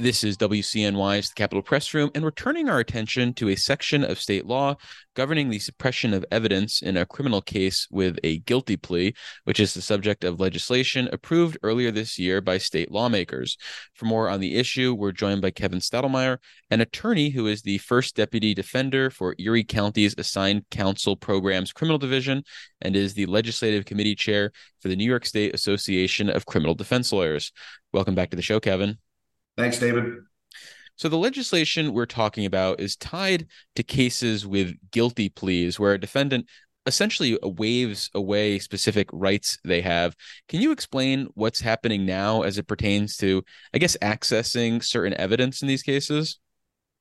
This is WCNY's The Capitol Press Room, and we're turning our attention to a section of state law governing the suppression of evidence in a criminal case with a guilty plea, which is the subject of legislation approved earlier this year by state lawmakers. For more on the issue, we're joined by Kevin Stadelmaier, an attorney who is the first deputy defender for Erie County's Assigned Counsel Programs Criminal Division and is the legislative committee chair for the New York State Association of Criminal Defense Lawyers. Welcome back to the show, Kevin. Thanks, David. So, the legislation we're talking about is tied to cases with guilty pleas where a defendant essentially waives away specific rights they have. Can you explain what's happening now as it pertains to, I guess, accessing certain evidence in these cases?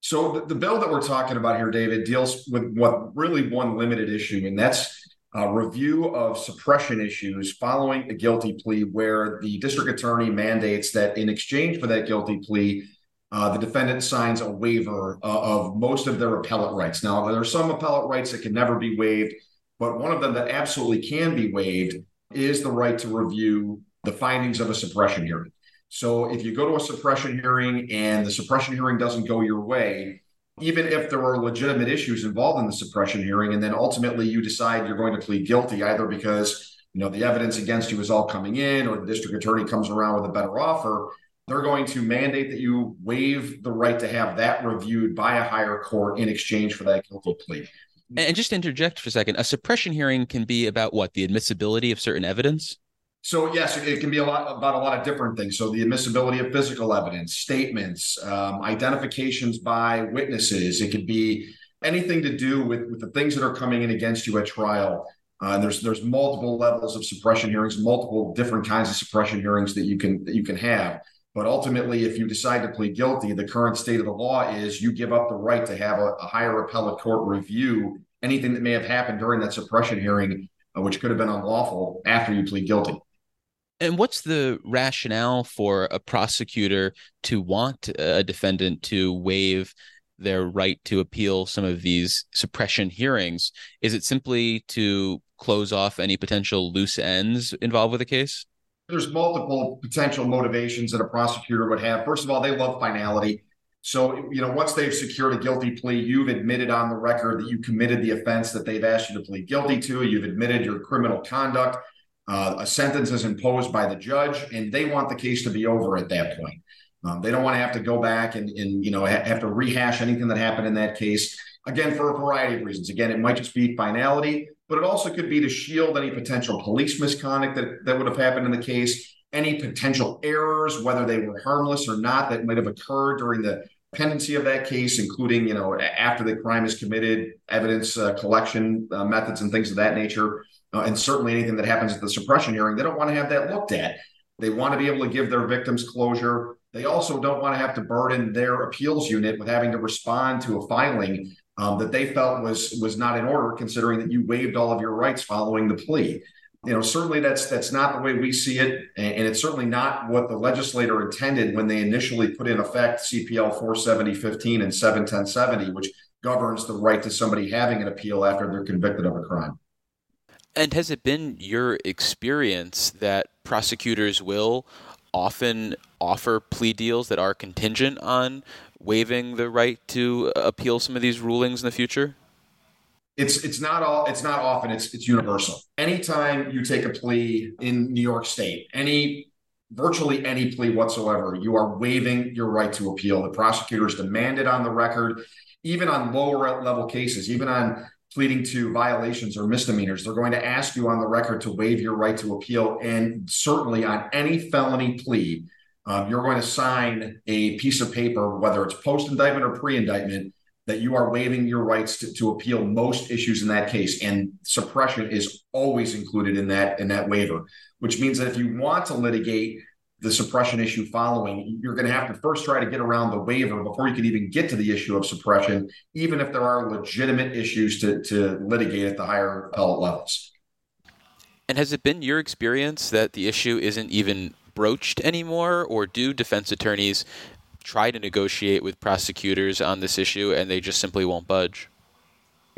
So, the, the bill that we're talking about here, David, deals with what really one limited issue, and that's a review of suppression issues following a guilty plea where the district attorney mandates that in exchange for that guilty plea, uh, the defendant signs a waiver uh, of most of their appellate rights. Now, there are some appellate rights that can never be waived, but one of them that absolutely can be waived is the right to review the findings of a suppression hearing. So, if you go to a suppression hearing and the suppression hearing doesn't go your way, even if there are legitimate issues involved in the suppression hearing, and then ultimately you decide you're going to plead guilty, either because you know the evidence against you is all coming in, or the district attorney comes around with a better offer, they're going to mandate that you waive the right to have that reviewed by a higher court in exchange for that guilty plea. And just interject for a second, a suppression hearing can be about what the admissibility of certain evidence. So yes, it can be a lot about a lot of different things. So the admissibility of physical evidence, statements, um, identifications by witnesses. It could be anything to do with with the things that are coming in against you at trial. Uh, and there's there's multiple levels of suppression hearings, multiple different kinds of suppression hearings that you can that you can have. But ultimately, if you decide to plead guilty, the current state of the law is you give up the right to have a, a higher appellate court review anything that may have happened during that suppression hearing, uh, which could have been unlawful after you plead guilty. And what's the rationale for a prosecutor to want a defendant to waive their right to appeal some of these suppression hearings? Is it simply to close off any potential loose ends involved with the case? There's multiple potential motivations that a prosecutor would have. First of all, they love finality. So, you know, once they've secured a guilty plea, you've admitted on the record that you committed the offense that they've asked you to plead guilty to. You've admitted your criminal conduct uh, a sentence is imposed by the judge, and they want the case to be over at that point. Um, they don't want to have to go back and, and you know ha- have to rehash anything that happened in that case. Again, for a variety of reasons. Again, it might just be finality, but it also could be to shield any potential police misconduct that, that would have happened in the case, any potential errors, whether they were harmless or not, that might have occurred during the pendency of that case, including you know after the crime is committed, evidence uh, collection uh, methods and things of that nature uh, and certainly anything that happens at the suppression hearing, they don't want to have that looked at. They want to be able to give their victims closure. They also don't want to have to burden their appeals unit with having to respond to a filing um, that they felt was was not in order, considering that you waived all of your rights following the plea. You know, certainly that's that's not the way we see it, and, and it's certainly not what the legislator intended when they initially put in effect CPL 47015 and 71070, which governs the right to somebody having an appeal after they're convicted of a crime. And has it been your experience that prosecutors will often offer plea deals that are contingent on waiving the right to uh, appeal some of these rulings in the future? It's it's not all it's not often it's it's universal. Anytime you take a plea in New York State, any virtually any plea whatsoever, you are waiving your right to appeal. The prosecutors demand it on the record, even on lower level cases, even on pleading to violations or misdemeanors, they're going to ask you on the record to waive your right to appeal. And certainly on any felony plea, um, you're going to sign a piece of paper, whether it's post indictment or pre indictment, that you are waiving your rights to, to appeal most issues in that case. And suppression is always included in that in that waiver, which means that if you want to litigate the suppression issue following, you're going to have to first try to get around the waiver before you can even get to the issue of suppression, even if there are legitimate issues to, to litigate at the higher appellate levels. And has it been your experience that the issue isn't even broached anymore, or do defense attorneys try to negotiate with prosecutors on this issue and they just simply won't budge?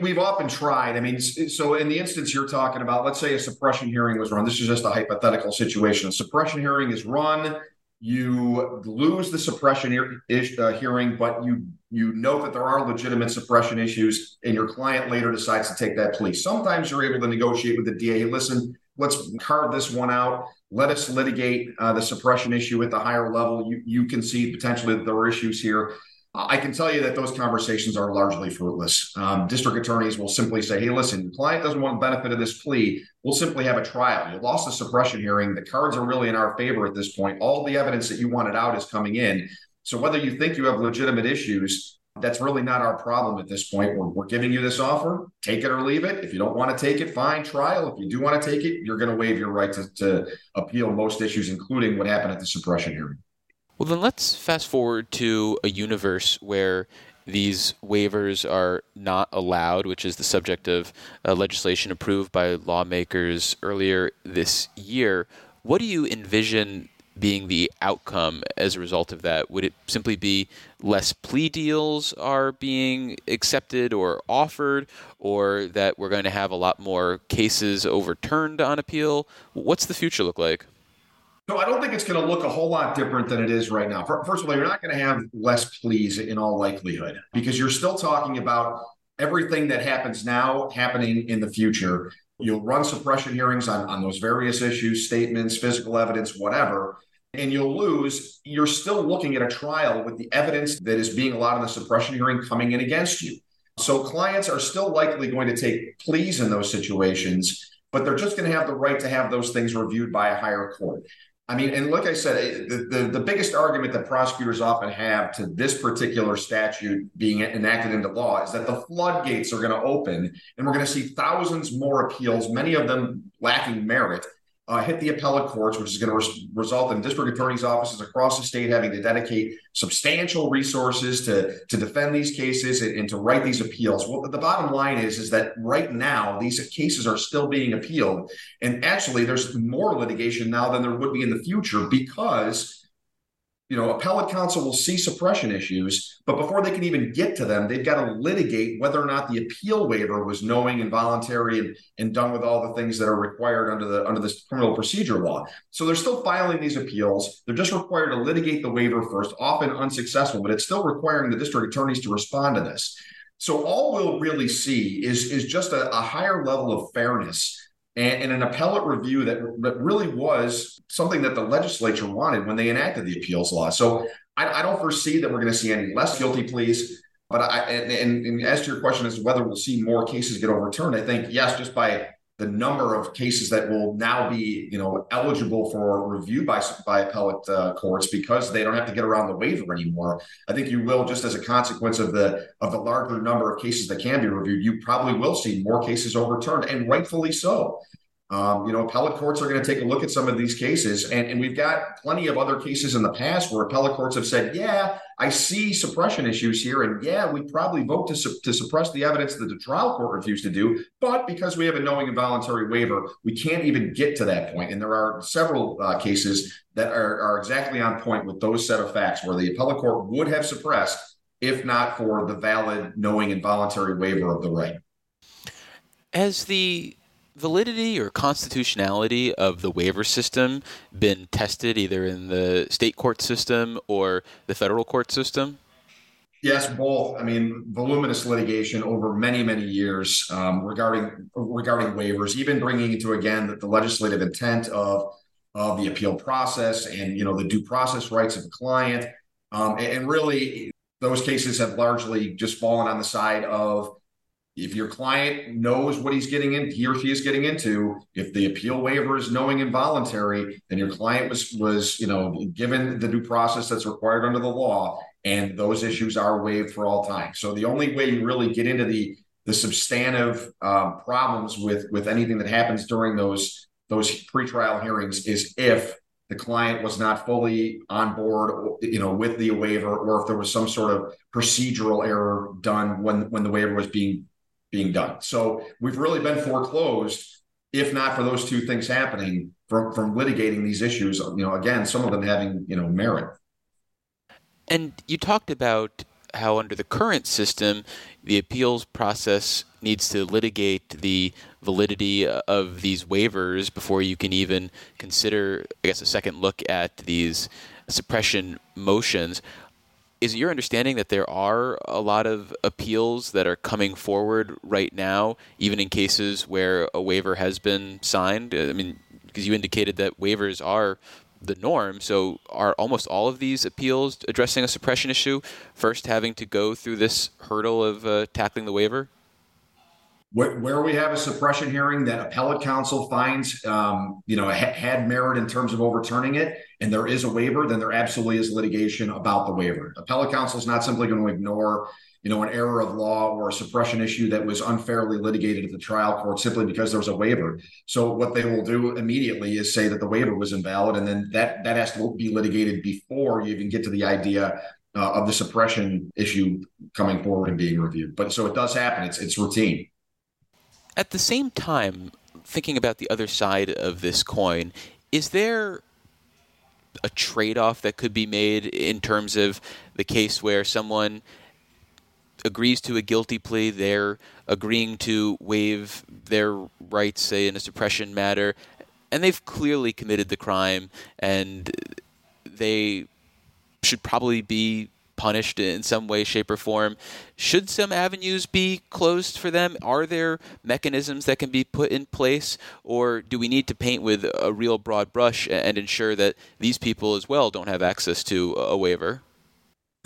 We've often tried. I mean, so in the instance you're talking about, let's say a suppression hearing was run. This is just a hypothetical situation. A suppression hearing is run. you lose the suppression uh, hearing, but you you know that there are legitimate suppression issues, and your client later decides to take that plea. Sometimes you're able to negotiate with the DA. Listen, let's carve this one out. Let us litigate uh, the suppression issue at the higher level. You you can see potentially there are issues here. I can tell you that those conversations are largely fruitless. Um, district attorneys will simply say, hey, listen, the client doesn't want the benefit of this plea. We'll simply have a trial. You lost the suppression hearing. The cards are really in our favor at this point. All the evidence that you wanted out is coming in. So whether you think you have legitimate issues, that's really not our problem at this point. We're, we're giving you this offer. Take it or leave it. If you don't want to take it, fine, trial. If you do want to take it, you're going to waive your right to, to appeal most issues, including what happened at the suppression hearing. Well, then let's fast forward to a universe where these waivers are not allowed, which is the subject of uh, legislation approved by lawmakers earlier this year. What do you envision being the outcome as a result of that? Would it simply be less plea deals are being accepted or offered, or that we're going to have a lot more cases overturned on appeal? What's the future look like? So I don't think it's going to look a whole lot different than it is right now. First of all, you're not going to have less pleas in all likelihood because you're still talking about everything that happens now happening in the future. You'll run suppression hearings on, on those various issues, statements, physical evidence, whatever, and you'll lose. You're still looking at a trial with the evidence that is being allowed in the suppression hearing coming in against you. So clients are still likely going to take pleas in those situations, but they're just going to have the right to have those things reviewed by a higher court. I mean, and like I said, the, the, the, biggest argument that prosecutors often have to this particular statute being enacted into law is that the floodgates are going to open and we're going to see thousands more appeals, many of them lacking merit, uh, hit the appellate courts, which is going to res- result in district attorneys' offices across the state having to dedicate substantial resources to, to defend these cases and, and, to write these appeals. Well, the bottom line is, is that right now these cases are still being appealed, and actually there's more litigation now than there would be in the future because you know, appellate counsel will see suppression issues, but before they can even get to them, they've got to litigate whether or not the appeal waiver was knowing and voluntary and, and done with all the things that are required under the under this criminal procedure law. So they're still filing these appeals. They're just required to litigate the waiver first, often unsuccessful, but it's still requiring the district attorneys to respond to this. So all we'll really see is, is just a, a higher level of fairness and, and, an appellate review that, that really was something that the legislature wanted when they enacted the appeals law. So I, I don't foresee that we're going to see any less guilty pleas. But I and, and, and as to your question as to whether we'll see more cases get overturned, I think yes, just by the number of cases that will now be you know eligible for review by by appellate uh, courts because they don't have to get around the waiver anymore. I think you will just as a consequence of the of the larger number of cases that can be reviewed, you probably will see more cases overturned, and rightfully so. Um, you know, appellate courts are going to take a look at some of these cases, and, and we've got plenty of other cases in the past where appellate courts have said, "Yeah, I see suppression issues here, and yeah, we probably vote to, su- to suppress the evidence that the trial court refused to do, but because we have a knowing and voluntary waiver, we can't even get to that point." And there are several uh, cases that are, are exactly on point with those set of facts where the appellate court would have suppressed if not for the valid knowing and voluntary waiver of the right. As the validity or constitutionality of the waiver system been tested either in the state court system or the federal court system? Yes, both. I mean, voluminous litigation over many, many years um, regarding regarding waivers, even bringing into again the, the legislative intent of of the appeal process and you know the due process rights of the client, um, and, and really those cases have largely just fallen on the side of if your client knows what he's getting in, he or she is getting into, if the appeal waiver is knowing and voluntary, then your client was was you know given the due process that's required under the law, and those issues are waived for all time. So the only way you really get into the the substantive um, problems with with anything that happens during those those pretrial hearings is if the client was not fully on board, you know, with the waiver, or if there was some sort of procedural error done when when the waiver was being being done. So we've really been foreclosed, if not for those two things happening, from from litigating these issues. You know, again, some of them having you know merit. And you talked about how under the current system, the appeals process needs to litigate the validity of these waivers before you can even consider, I guess, a second look at these suppression motions. Is it your understanding that there are a lot of appeals that are coming forward right now, even in cases where a waiver has been signed? I mean, because you indicated that waivers are the norm. So, are almost all of these appeals addressing a suppression issue first having to go through this hurdle of uh, tackling the waiver? Where, where, we have a suppression hearing that appellate counsel finds, um, you know, ha- had merit in terms of overturning it, and there is a waiver, then there absolutely is litigation about the waiver. Appellate counsel is not simply going to ignore you know, an error of law or a suppression issue that was unfairly litigated at the trial court simply because there was a waiver. So what they will do immediately is say that the waiver was invalid, and then that that has to be litigated before you even get to the idea uh, of the suppression issue coming forward and being reviewed. But so it does happen. It's it's routine. At the same time, thinking about the other side of this coin, is there a trade-off that could be made in terms of the case where someone agrees to a guilty plea, they're agreeing to waive their rights, say in a suppression matter, and they've clearly committed the crime, and they should probably be punished in some way, shape, or form. Should some avenues be closed for them? Are there mechanisms that can be put in place, or do we need to paint with a real broad brush and ensure that these people as well don't have access to a waiver?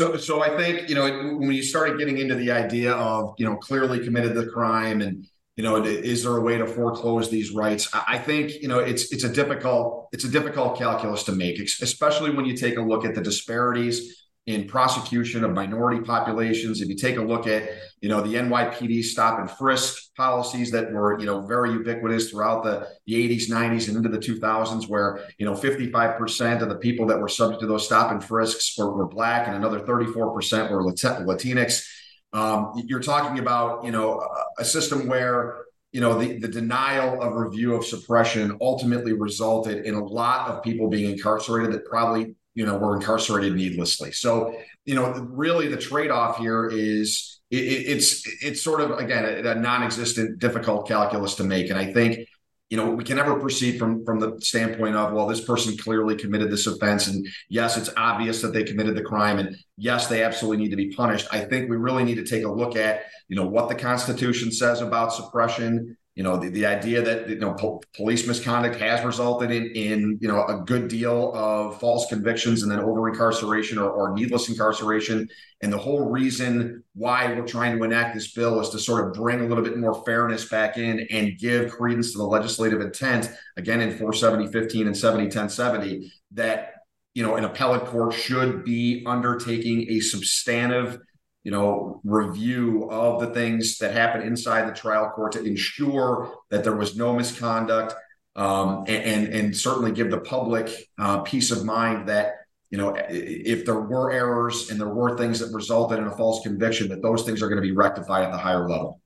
So, so I think you know when you started getting into the idea of you know clearly committed the crime and you know is there a way to foreclose these rights? I think you know it's it's a difficult it's a difficult calculus to make, especially when you take a look at the disparities in prosecution of minority populations. If you take a look at, you know, the NYPD stop and frisk policies that were, you know, very ubiquitous throughout the, the 80s, 90s, and into the 2000s, where, you know, 55% of the people that were subject to those stop and frisks were, were black and another 34% were Latinx. Um, you're talking about, you know, a, system where you know the, the denial of review of suppression ultimately resulted in a lot of people being incarcerated that probably you know were incarcerated needlessly. So you know really the trade off here is it, it's it's sort of again a, a non-existent difficult calculus to make, and I think you know we can never proceed from from the standpoint of well this person clearly committed this offense and yes it's obvious that they committed the crime and yes they absolutely need to be punished i think we really need to take a look at you know what the constitution says about suppression you know the, the idea that you know po- police misconduct has resulted in in you know a good deal of false convictions and then over incarceration or, or needless incarceration. And the whole reason why we're trying to enact this bill is to sort of bring a little bit more fairness back in and give credence to the legislative intent again in 47015 and 701070 that you know an appellate court should be undertaking a substantive you know, review of the things that happened inside the trial court to ensure that there was no misconduct, um, and, and certainly give the public uh, peace of mind that you know if there were errors and there were things that resulted in a false conviction, that those things are going to be rectified at the higher level.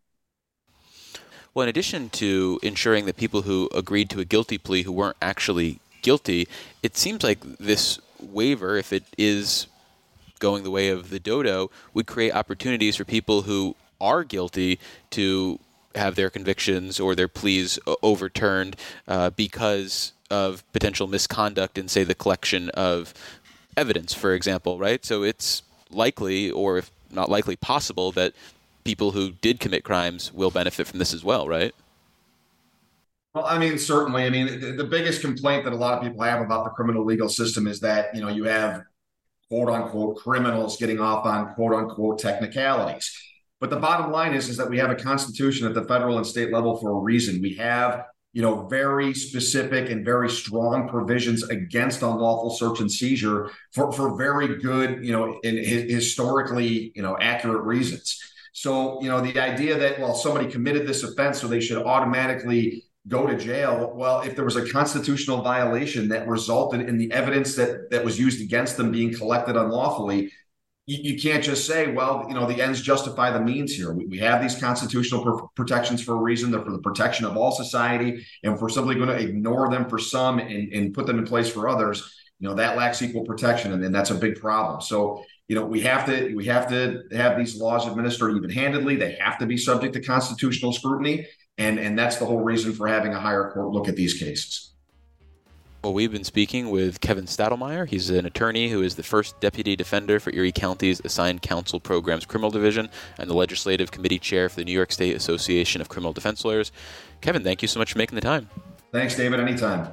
Well, in addition to ensuring that people who agreed to a guilty plea who weren't actually guilty, it seems like this waiver, if it is going the way of the dodo would create opportunities for people who are guilty to have their convictions or their pleas overturned uh, because of potential misconduct in, say, the collection of evidence, for example, right? So it's likely, or if not likely, possible that people who did commit crimes will benefit from this as well, right? Well, I mean, certainly. I mean, the, the biggest complaint that a lot of people have about the criminal legal system is that, you know, you have quote unquote criminals getting off on quote unquote technicalities. But the bottom line is, is that we have a constitution at the federal and state level for a reason. We have, you know, very specific and very strong provisions against unlawful search and seizure for, for very good, you know, and historically, you know, accurate reasons. So, you know, the idea that, well, somebody committed this offense, so they should automatically go to jail. Well, if there was a constitutional violation that resulted in the evidence that that was used against them being collected unlawfully, you, you can't just say, well, you know, the ends justify the means here. We, we have these constitutional pr- protections for a reason. They're for the protection of all society, and if we're simply going to ignore them for some and, and put them in place for others, you know, that lacks equal protection, and, and that's a big problem. So you know we have to we have to have these laws administered even handedly they have to be subject to constitutional scrutiny and and that's the whole reason for having a higher court look at these cases. Well, we've been speaking with Kevin Stadelmaier. He's an attorney who is the first deputy defender for Erie County's Assigned Counsel Programs Criminal Division and the legislative committee chair for the New York State Association of Criminal Defense Lawyers. Kevin, thank you so much for making the time. Thanks, David. Anytime.